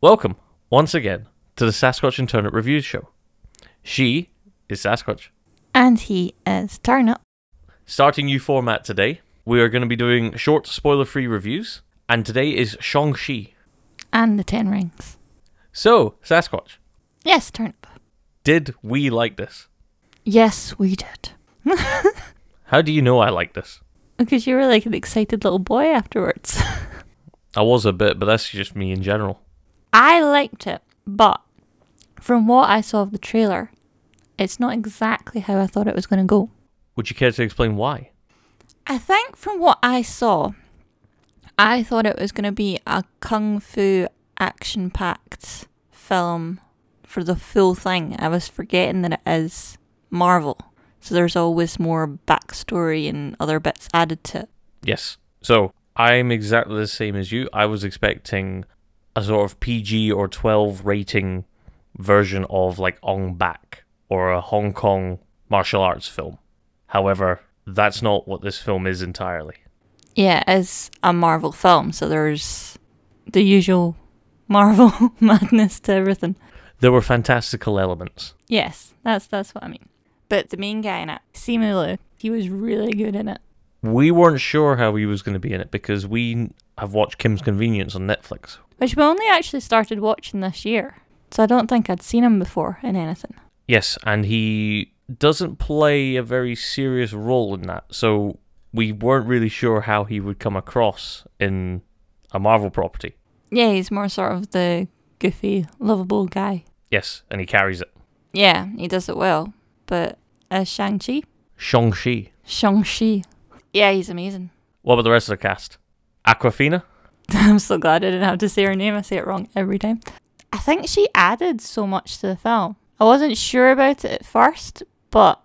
Welcome once again to the Sasquatch Internet Reviews Show. She is Sasquatch. And he is Turnip. Starting new format today, we are going to be doing short, spoiler free reviews, and today is Shang-Chi. And the Ten Rings. So, Sasquatch, Yes, Turnip. did we like this? Yes, we did. How do you know I like this? Because you were like an excited little boy afterwards. I was a bit, but that's just me in general. I liked it, but from what I saw of the trailer, it's not exactly how I thought it was going to go. Would you care to explain why? I think from what I saw, I thought it was going to be a kung fu action packed film for the full thing. I was forgetting that it is Marvel. So there's always more backstory and other bits added to it. Yes. So, I'm exactly the same as you. I was expecting a sort of PG or 12 rating version of like Ong Bak or a Hong Kong martial arts film. However, that's not what this film is entirely. Yeah, it is a Marvel film, so there's the usual Marvel madness to everything. There were fantastical elements. Yes, that's that's what I mean. But the main guy in it, Simu Liu, he was really good in it. We weren't sure how he was going to be in it because we have watched Kim's Convenience on Netflix. Which we only actually started watching this year. So I don't think I'd seen him before in anything. Yes, and he doesn't play a very serious role in that. So we weren't really sure how he would come across in a Marvel property. Yeah, he's more sort of the goofy, lovable guy. Yes, and he carries it. Yeah, he does it well. But as Shang-Chi? Shang-Chi. Shang-Chi. Yeah, he's amazing. What about the rest of the cast? Awkwafina? I'm so glad I didn't have to say her name. I say it wrong every time. I think she added so much to the film. I wasn't sure about it at first, but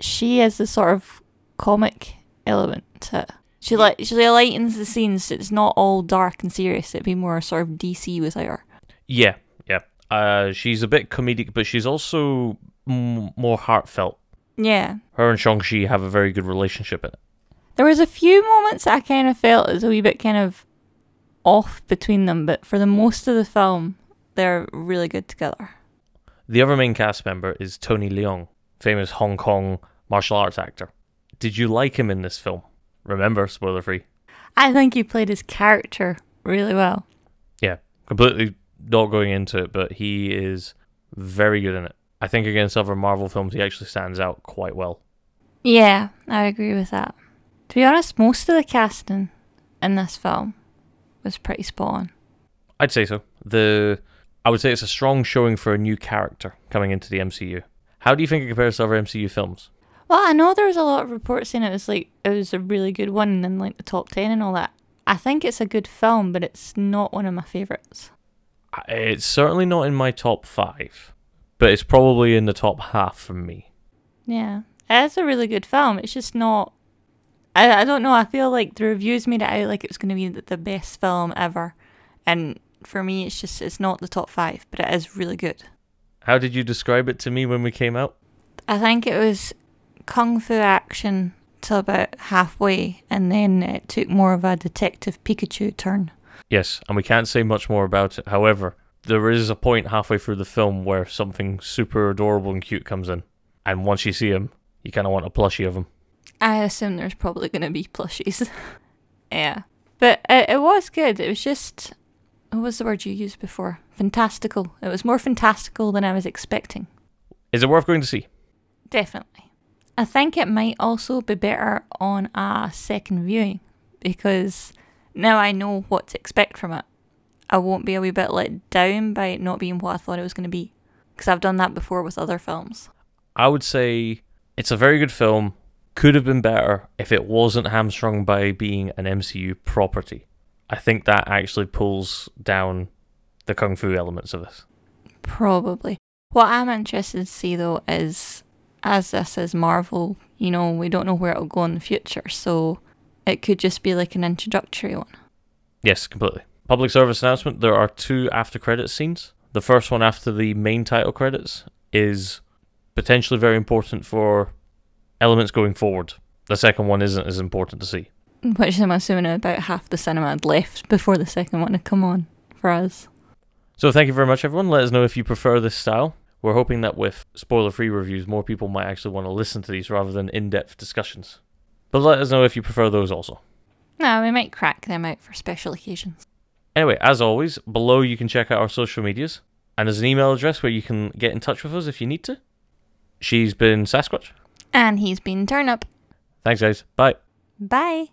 she is the sort of comic element to it. She like she lightens the scenes. So it's not all dark and serious. It'd be more sort of DC without her. Yeah, yeah. Uh, she's a bit comedic, but she's also m- more heartfelt. Yeah. Her and Shang-Chi have a very good relationship in it. There was a few moments I kind of felt as a wee bit kind of off between them, but for the most of the film, they're really good together. The other main cast member is Tony Leung, famous Hong Kong martial arts actor. Did you like him in this film? Remember, spoiler free. I think he played his character really well. Yeah, completely not going into it, but he is very good in it. I think against other Marvel films, he actually stands out quite well. Yeah, I agree with that. To be honest, most of the casting in this film was pretty spot on. I'd say so. The I would say it's a strong showing for a new character coming into the MCU. How do you think it compares to other MCU films? Well, I know there was a lot of reports saying it was like it was a really good one and like the top ten and all that. I think it's a good film, but it's not one of my favorites. It's certainly not in my top five, but it's probably in the top half for me. Yeah, it's a really good film. It's just not. I I don't know. I feel like the reviews made it out like it was going to be the- the best film ever, and for me, it's just it's not the top five, but it is really good. How did you describe it to me when we came out? I think it was kung fu action till about halfway, and then it took more of a detective Pikachu turn. Yes, and we can't say much more about it. However, there is a point halfway through the film where something super adorable and cute comes in, and once you see him, you kind of want a plushie of him. I assume there's probably going to be plushies. yeah, but it, it was good. It was just what was the word you used before? Fantastical. It was more fantastical than I was expecting. Is it worth going to see? Definitely. I think it might also be better on a second viewing because now I know what to expect from it. I won't be a wee bit let down by it not being what I thought it was going to be because I've done that before with other films. I would say it's a very good film. Could have been better if it wasn't hamstrung by being an MCU property. I think that actually pulls down the kung fu elements of this. Probably. What I'm interested to see though is as this is Marvel, you know, we don't know where it'll go in the future, so it could just be like an introductory one. Yes, completely. Public service announcement there are two after credits scenes. The first one after the main title credits is potentially very important for elements going forward. The second one isn't as important to see. Which I'm assuming about half the cinema had left before the second one had come on for us. So thank you very much, everyone. Let us know if you prefer this style. We're hoping that with spoiler free reviews, more people might actually want to listen to these rather than in depth discussions. But let us know if you prefer those also. No, we might crack them out for special occasions. Anyway, as always, below you can check out our social medias, and there's an email address where you can get in touch with us if you need to. She's been Sasquatch. And he's been Turnip. Thanks, guys. Bye. Bye.